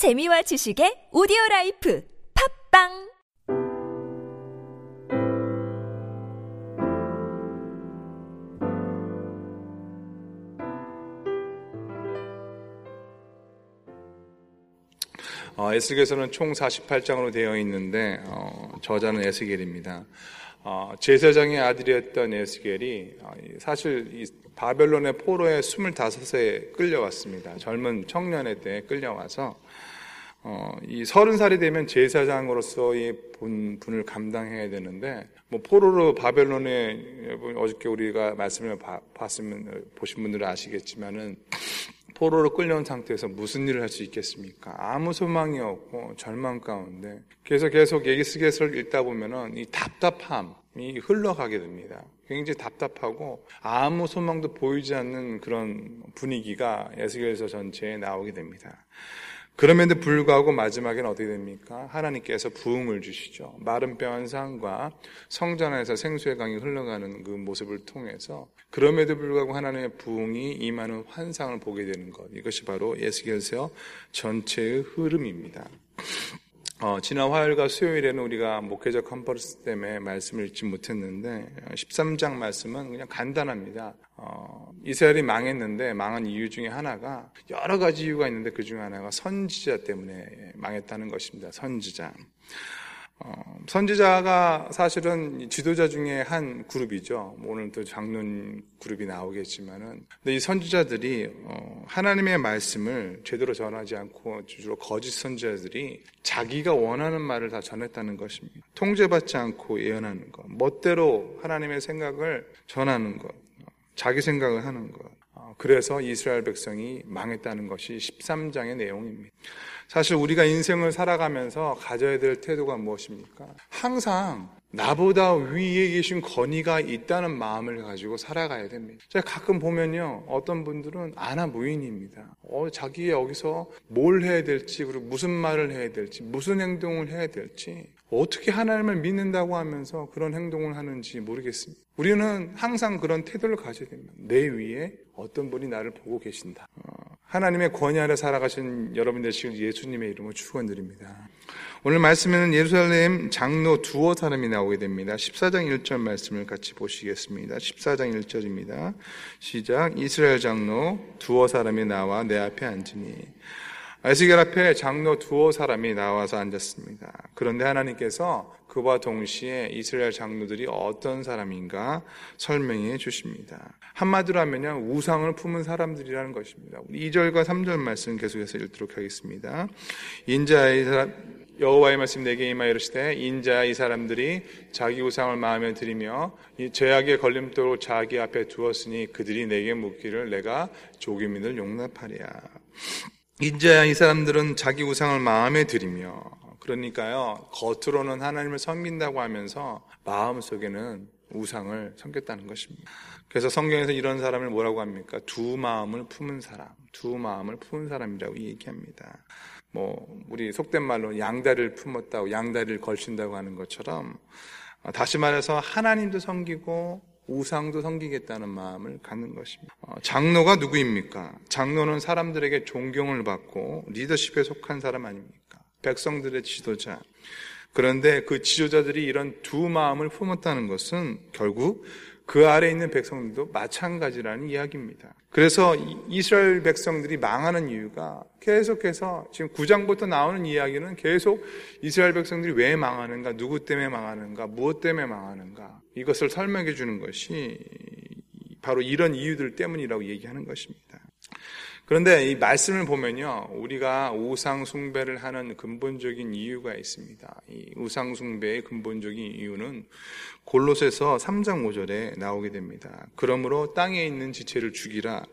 재미와 지식의 오디오 라이프 팟빵 어, 에스겔서는 총 48장으로 되어 있는데 어, 저자는 에스겔입니다. 어, 제사장의 아들이었던 에스겔이 어, 사실 이 바벨론의 포로에 25세에 끌려왔습니다. 젊은 청년의 때 끌려와서 어, 이 서른 살이 되면 제사장으로서의 본, 분을 감당해야 되는데, 뭐, 포로로 바벨론에, 어저께 우리가 말씀을 봐, 봤으면, 보신 분들은 아시겠지만은, 포로로 끌려온 상태에서 무슨 일을 할 수 있겠습니까? 아무 소망이 없고 절망 가운데 계속 계속 예기스게서를 읽다 보면은 이 답답함 이 흘러가게 됩니다. 굉장히 답답하고 아무 소망도 보이지 않는 그런 분위기가 예수겔서 전체에 나오게 됩니다. 그럼에도 불구하고 마지막에는 어떻게 됩니까? 하나님께서 부흥을 주시죠. 마른 뼈 한 상과 성전 안에서 생수의 강이 흘러가는 그 모습을 통해서 그럼에도 불구하고 하나님의 부흥이 임하는 환상을 보게 되는 것. 이것이 바로 예수께서 전체의 흐름입니다. 어, 지난 화요일과 수요일에는 우리가 목회자 컨퍼런스 때문에 말씀을 읽지 못했는데 13장 말씀은 그냥 간단합니다. 어, 이스라엘이 망했는데 망한 이유 중에 하나가 여러 가지 이유가 있는데 그 중에 하나가 선지자 때문에 망했다는 것입니다. 선지자. 어, 선지자가 사실은 지도자 중에 한 그룹이죠. 뭐 오늘 또 장론 그룹이 나오겠지만은. 근데 이 선지자들이, 어, 하나님의 말씀을 제대로 전하지 않고 주로 거짓 선지자들이 자기가 원하는 말을 다 전했다는 것입니다. 통제받지 않고 예언하는 것. 멋대로 하나님의 생각을 전하는 것. 자기 생각을 하는 것. 어, 그래서 이스라엘 백성이 망했다는 것이 13장의 내용입니다. 사실 우리가 인생을 살아가면서 가져야 될 태도가 무엇입니까? 항상 나보다 위에 계신 권위가 있다는 마음을 가지고 살아가야 됩니다. 제가 가끔 보면요, 어떤 분들은 아나 무인입니다. 어, 자기 여기서 뭘 해야 될지, 그리고 무슨 말을 해야 될지, 무슨 행동을 해야 될지, 어떻게 하나님을 믿는다고 하면서 그런 행동을 하는지 모르겠습니다. 우리는 항상 그런 태도를 가져야 됩니다. 내 위에 어떤 분이 나를 보고 계신다. 어, 하나님의 권위 아래 살아가신 여러분 되시길 예수님의 이름으로 축원드립니다. 오늘 말씀에는 예루살렘 장로 두어 사람이 나오게 됩니다. 14장 1절 말씀을 같이 보시겠습니다. 14장 1절입니다. 시작. 이스라엘 장로 두어 사람이 나와 내 앞에 앉으니 에스겔 앞에 장로 두어 사람이 나와서 앉았습니다. 그런데 하나님께서 그와 동시에 이스라엘 장로들이 어떤 사람인가 설명해 주십니다. 한마디로 하면 우상을 품은 사람들이라는 것입니다. 2절과 3절 말씀 계속해서 읽도록 하겠습니다. 인자의 사람 여호와의 말씀 내게 임하 이르시되 인자 이 사람들이 자기 우상을 마음에 들이며 죄악의 걸림돌로 자기 앞에 두었으니 그들이 내게 묻기를 내가 조기민을 용납하랴. 인자야 이 사람들은 자기 우상을 마음에 들이며 그러니까요 겉으로는 하나님을 섬긴다고 하면서 마음 속에는 우상을 섬겼다는 것입니다. 그래서 성경에서 이런 사람을 뭐라고 합니까? 두 마음을 품은 사람, 두 마음을 품은 사람이라고 얘기합니다. 뭐 우리 속된 말로 양다리를 품었다고 양다리를 걸친다고 하는 것처럼 다시 말해서 하나님도 섬기고 우상도 섬기겠다는 마음을 갖는 것입니다. 어, 장로가 누구입니까? 장로는 사람들에게 존경을 받고 리더십에 속한 사람 아닙니까? 백성들의 지도자. 그런데 그 지도자들이 이런 두 마음을 품었다는 것은 결국 그 아래 있는 백성들도 마찬가지라는 이야기입니다. 그래서 이스라엘 백성들이 망하는 이유가 계속해서 지금 9장부터 나오는 이야기는 계속 이스라엘 백성들이 왜 망하는가, 누구 때문에 망하는가, 무엇 때문에 망하는가 이것을 설명해 주는 것이 바로 이런 이유들 때문이라고 얘기하는 것입니다. 그런데 이 말씀을 보면요, 우리가 우상 숭배를 하는 근본적인 이유가 있습니다. 이 우상 숭배의 근본적인 이유는 골로새서 3장 5절에 나오게 됩니다. 그러므로 땅에 있는 지체를 죽이라.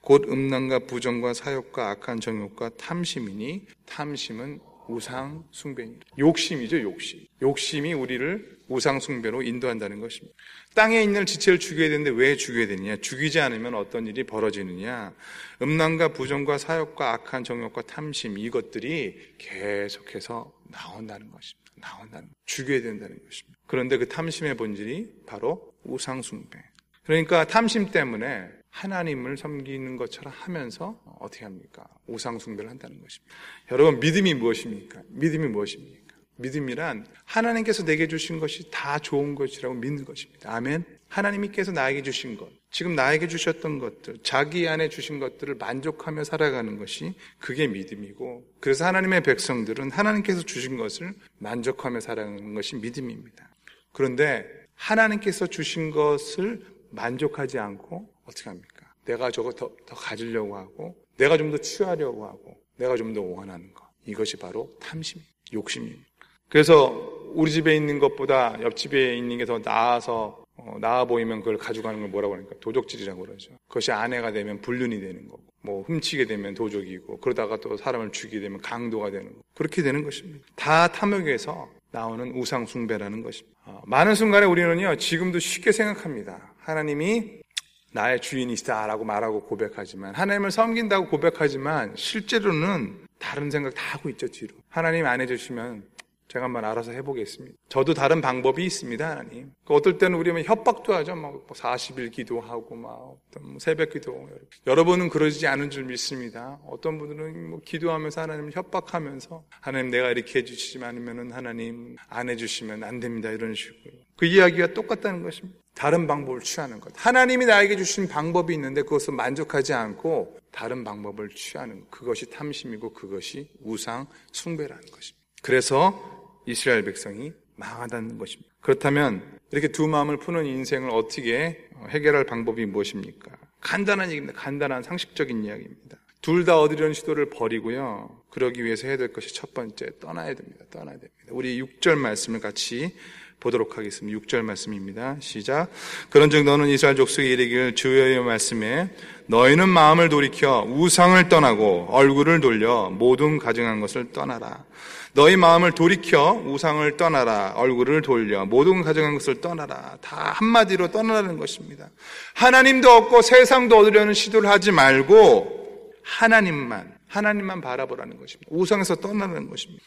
곧 음란과 부정과 사욕과 악한 정욕과 탐심이니 탐심은 우상 숭배입니다. 욕심이죠, 욕심. 욕심이 우리를 우상 숭배로 인도한다는 것입니다. 땅에 있는 지체를 죽여야 되는데 왜 죽여야 되느냐? 죽이지 않으면 어떤 일이 벌어지느냐? 음란과 부정과 사욕과 악한 정욕과 탐심 이것들이 계속해서 나온다는 것입니다. 나온다는 죽여야 된다는 것입니다. 그런데 그 탐심의 본질이 바로 우상 숭배. 그러니까 탐심 때문에 하나님을 섬기는 것처럼 하면서 어떻게 합니까? 우상숭배를 한다는 것입니다. 여러분, 믿음이 무엇입니까? 믿음이 무엇입니까? 믿음이란 하나님께서 내게 주신 것이 다 좋은 것이라고 믿는 것입니다. 아멘. 하나님께서 나에게 주신 것, 지금 나에게 주셨던 것들, 자기 안에 주신 것들을 만족하며 살아가는 것이 그게 믿음이고, 그래서 하나님의 백성들은 하나님께서 주신 것을 만족하며 살아가는 것이 믿음입니다. 그런데 하나님께서 주신 것을 만족하지 않고 어떻게 합니까? 내가 저거 더, 더 가지려고 하고, 내가 좀 더 취하려고 하고, 내가 좀 더 원하는 것. 이것이 바로 탐심, 욕심입니다. 그래서 우리 집에 있는 것보다 옆집에 있는 게 더 나아서 어, 나아 보이면 그걸 가져가는 걸 뭐라고 하니까 도적질이라고 그러죠. 그것이 아내가 되면 불륜이 되는 거고, 뭐 훔치게 되면 도적이고, 그러다가 또 사람을 죽이게 되면 강도가 되는 거고, 그렇게 되는 것입니다. 다 탐욕에서 나오는 우상 숭배라는 것입니다. 어, 많은 순간에 우리는요 지금도 쉽게 생각합니다. 하나님이 나의 주인이시다라고 말하고 고백하지만 하나님을 섬긴다고 고백하지만 실제로는 다른 생각 다 하고 있죠 뒤로. 하나님 안 해주시면 제가 한번 알아서 해보겠습니다. 저도 다른 방법이 있습니다, 하나님. 그 어떨 때는 우리는 협박도 하죠. 막 40일 뭐 기도하고, 막 어떤 뭐 새벽 기도. 여러분은 그러지 않은 줄 믿습니다. 어떤 분들은 뭐 기도하면서 하나님 협박하면서 하나님 내가 이렇게 해주시지만 아니면은 하나님 안 해주시면 안 됩니다. 이런 식으로. 그 이야기가 똑같다는 것입니다. 다른 방법을 취하는 것. 하나님이 나에게 주신 방법이 있는데 그것을 만족하지 않고 다른 방법을 취하는 것. 그것이 탐심이고 그것이 우상 숭배라는 것입니다. 그래서 이스라엘 백성이 망하다는 것입니다. 그렇다면 이렇게 두 마음을 푸는 인생을 어떻게 해결할 방법이 무엇입니까? 간단한 얘기입니다. 간단한 상식적인 이야기입니다. 둘 다 얻으려는 시도를 버리고요. 그러기 위해서 해야 될 것이 첫 번째, 떠나야 됩니다. 떠나야 됩니다. 우리 6절 말씀을 같이 보도록 하겠습니다. 6절 말씀입니다. 시작. 그런즉 너는 이스라엘 족속에 이르기를 주의 말씀에 너희는 마음을 돌이켜 우상을 떠나고 얼굴을 돌려 모든 가증한 것을 떠나라. 너희 마음을 돌이켜 우상을 떠나라. 얼굴을 돌려 모든 가정한 것을 떠나라. 다 한마디로 떠나라는 것입니다. 하나님도 없고 세상도 얻으려는 시도를 하지 말고 하나님만 하나님만 바라보라는 것입니다. 우상에서 떠나는 것입니다.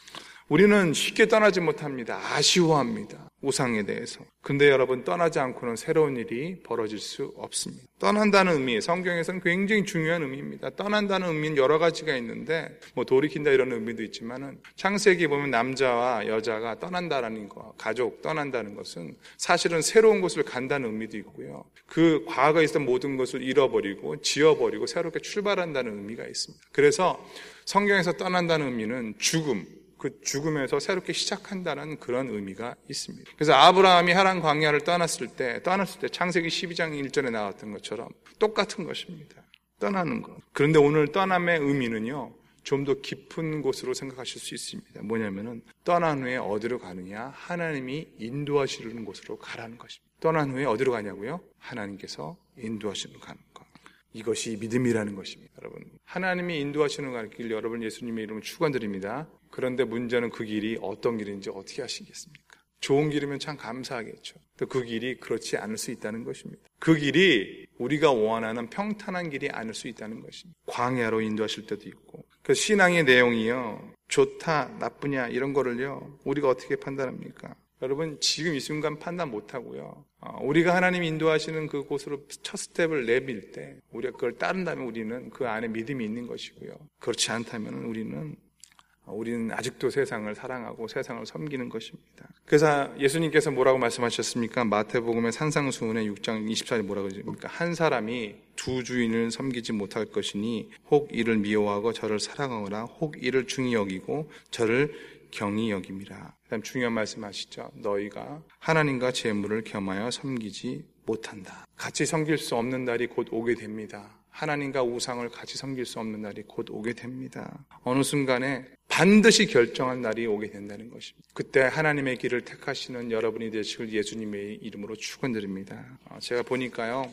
우리는 쉽게 떠나지 못합니다. 아쉬워합니다. 우상에 대해서. 근데 여러분 떠나지 않고는 새로운 일이 벌어질 수 없습니다. 떠난다는 의미, 성경에서는 굉장히 중요한 의미입니다. 떠난다는 의미는 여러 가지가 있는데 뭐 돌이킨다 이런 의미도 있지만은 창세기 보면 남자와 여자가 떠난다라는 거, 가족 떠난다는 것은 사실은 새로운 곳을 간다는 의미도 있고요. 그 과거에 있었던 모든 것을 잃어버리고 지워버리고 새롭게 출발한다는 의미가 있습니다. 그래서 성경에서 떠난다는 의미는 죽음, 그 죽음에서 새롭게 시작한다는 그런 의미가 있습니다. 그래서 아브라함이 하란 광야를 떠났을 때, 떠났을 때 창세기 12장 1절에 나왔던 것처럼 똑같은 것입니다. 떠나는 것. 그런데 오늘 떠남의 의미는요, 좀 더 깊은 곳으로 생각하실 수 있습니다. 뭐냐면은, 떠난 후에 어디로 가느냐? 하나님이 인도하시는 곳으로 가라는 것입니다. 떠난 후에 어디로 가냐고요? 하나님께서 인도하시는 가는 것. 이것이 믿음이라는 것입니다, 여러분. 하나님이 인도하시는 길 여러분 예수님의 이름으로 축원드립니다. 그런데 문제는 그 길이 어떤 길인지 어떻게 하시겠습니까? 좋은 길이면 참 감사하겠죠. 그 길이 그렇지 않을 수 있다는 것입니다. 그 길이 우리가 원하는 평탄한 길이 아닐 수 있다는 것입니다. 광야로 인도하실 때도 있고. 그 신앙의 내용이요. 좋다, 나쁘냐, 이런 거를요. 우리가 어떻게 판단합니까? 여러분, 지금 이 순간 판단 못 하고요. 어, 우리가 하나님 인도하시는 그 곳으로 첫 스텝을 내밀 때, 우리가 그걸 따른다면 우리는 그 안에 믿음이 있는 것이고요. 그렇지 않다면 우리는 우리는 아직도 세상을 사랑하고 세상을 섬기는 것입니다. 그래서 예수님께서 뭐라고 말씀하셨습니까? 마태복음의 산상수훈의 6장 24절에 뭐라고 하십니까? 한 사람이 두 주인을 섬기지 못할 것이니 혹 이를 미워하고 저를 사랑하거나 혹 이를 중히 여기고 저를 경히 여김이라. 그다음 중요한 말씀하시죠. 너희가 하나님과 재물을 겸하여 섬기지 못한다. 같이 섬길 수 없는 날이 곧 오게 됩니다. 하나님과 우상을 같이 섬길 수 없는 날이 곧 오게 됩니다. 어느 순간에 반드시 결정한 날이 오게 된다는 것입니다. 그때 하나님의 길을 택하시는 여러분이 되시길 예수님의 이름으로 축원드립니다. 어, 제가 보니까요.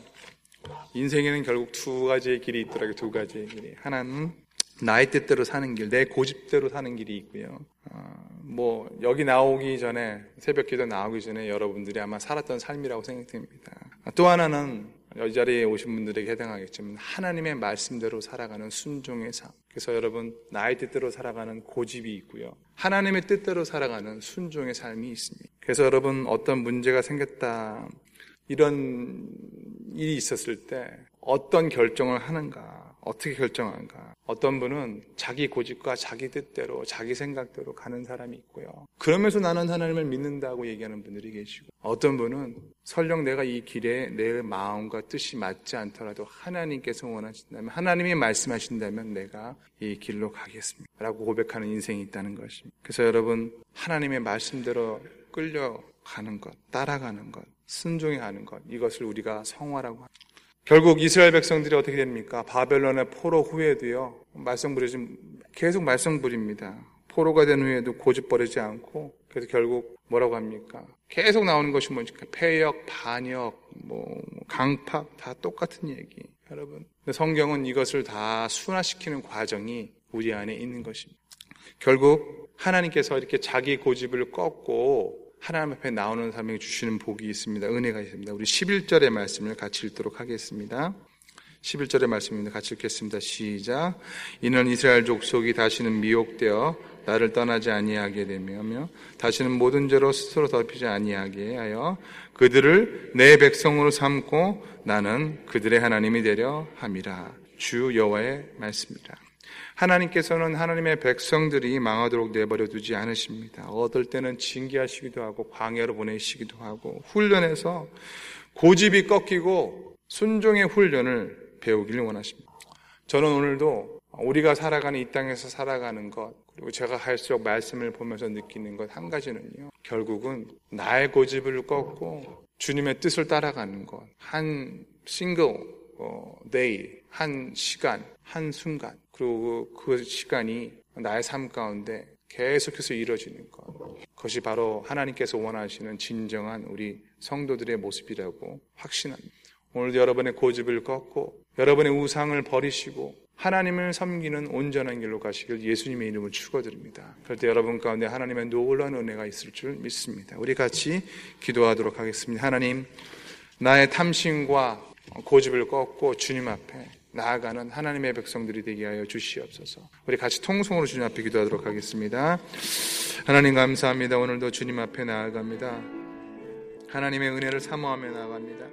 인생에는 결국 두 가지의 길이 있더라고요. 두 가지의 길이. 하나는 나의 뜻대로 사는 길, 내 고집대로 사는 길이 있고요. 어, 뭐 여기 나오기 전에 새벽기도 나오기 전에 여러분들이 아마 살았던 삶이라고 생각됩니다. 또 하나는 이 자리에 오신 분들에게 해당하겠지만 하나님의 말씀대로 살아가는 순종의 삶. 그래서 여러분 나의 뜻대로 살아가는 고집이 있고요. 하나님의 뜻대로 살아가는 순종의 삶이 있습니다. 그래서 여러분 어떤 문제가 생겼다 이런 일이 있었을 때 어떤 결정을 하는가? 어떻게 결정하는가? 어떤 분은 자기 고집과 자기 뜻대로, 자기 생각대로 가는 사람이 있고요. 그러면서 나는 하나님을 믿는다고 얘기하는 분들이 계시고, 어떤 분은 설령 내가 이 길에 내 마음과 뜻이 맞지 않더라도 하나님께서 원하신다면, 하나님이 말씀하신다면 내가 이 길로 가겠습니다. 라고 고백하는 인생이 있다는 것입니다. 그래서 여러분, 하나님의 말씀대로 끌려가는 것, 따라가는 것, 순종해가는 것, 이것을 우리가 성화라고 합니다. 결국 이스라엘 백성들이 어떻게 됩니까? 바벨론의 포로 후에도요, 말썽 부리지, 계속 말썽 부립니다. 포로가 된 후에도 고집 버리지 않고, 그래서 결국 뭐라고 합니까? 계속 나오는 것이 뭐니까? 폐역, 반역, 뭐, 강팍, 다 똑같은 얘기. 여러분. 성경은 이것을 다 순화시키는 과정이 우리 안에 있는 것입니다. 결국 하나님께서 이렇게 자기 고집을 꺾고 하나님 앞에 나오는 사람에게 주시는 복이 있습니다. 은혜가 있습니다. 우리 11절의 말씀을 같이 읽도록 하겠습니다. 11절의 말씀입니다. 같이 읽겠습니다. 시작. 이는 이스라엘 족속이 다시는 미혹되어 나를 떠나지 아니하게 되며 다시는 모든 죄로 스스로 덮이지 아니하게 하여 그들을 내 백성으로 삼고 나는 그들의 하나님이 되려 함이라. 주 여호와의 말씀이라. 하나님께서는 하나님의 백성들이 망하도록 내버려 두지 않으십니다. 어떨 때는 징계하시기도 하고 광야로 보내시기도 하고 훈련해서 고집이 꺾이고 순종의 훈련을 배우기를 원하십니다. 저는 오늘도 우리가 살아가는 이 땅에서 살아가는 것 그리고 제가 할수록 말씀을 보면서 느끼는 것 한 가지는요. 결국은 나의 고집을 꺾고 주님의 뜻을 따라가는 것. 한 싱글 데이, 한 시간, 한 순간. 그리고 그 시간이 나의 삶 가운데 계속해서 이루어지는 것. 그것이 바로 하나님께서 원하시는 진정한 우리 성도들의 모습이라고 확신합니다. 오늘도 여러분의 고집을 꺾고 여러분의 우상을 버리시고 하나님을 섬기는 온전한 길로 가시길 예수님의 이름을 축원드립니다. 그럴 때 여러분 가운데 하나님의 놀라운 은혜가 있을 줄 믿습니다. 우리 같이 기도하도록 하겠습니다. 하나님, 나의 탐심과 고집을 꺾고 주님 앞에 나아가는 하나님의 백성들이 되게 하여 주시옵소서. 우리 같이 통성으로 주님 앞에 기도하도록 하겠습니다. 하나님 감사합니다. 오늘도 주님 앞에 나아갑니다. 하나님의 은혜를 사모하며 나아갑니다.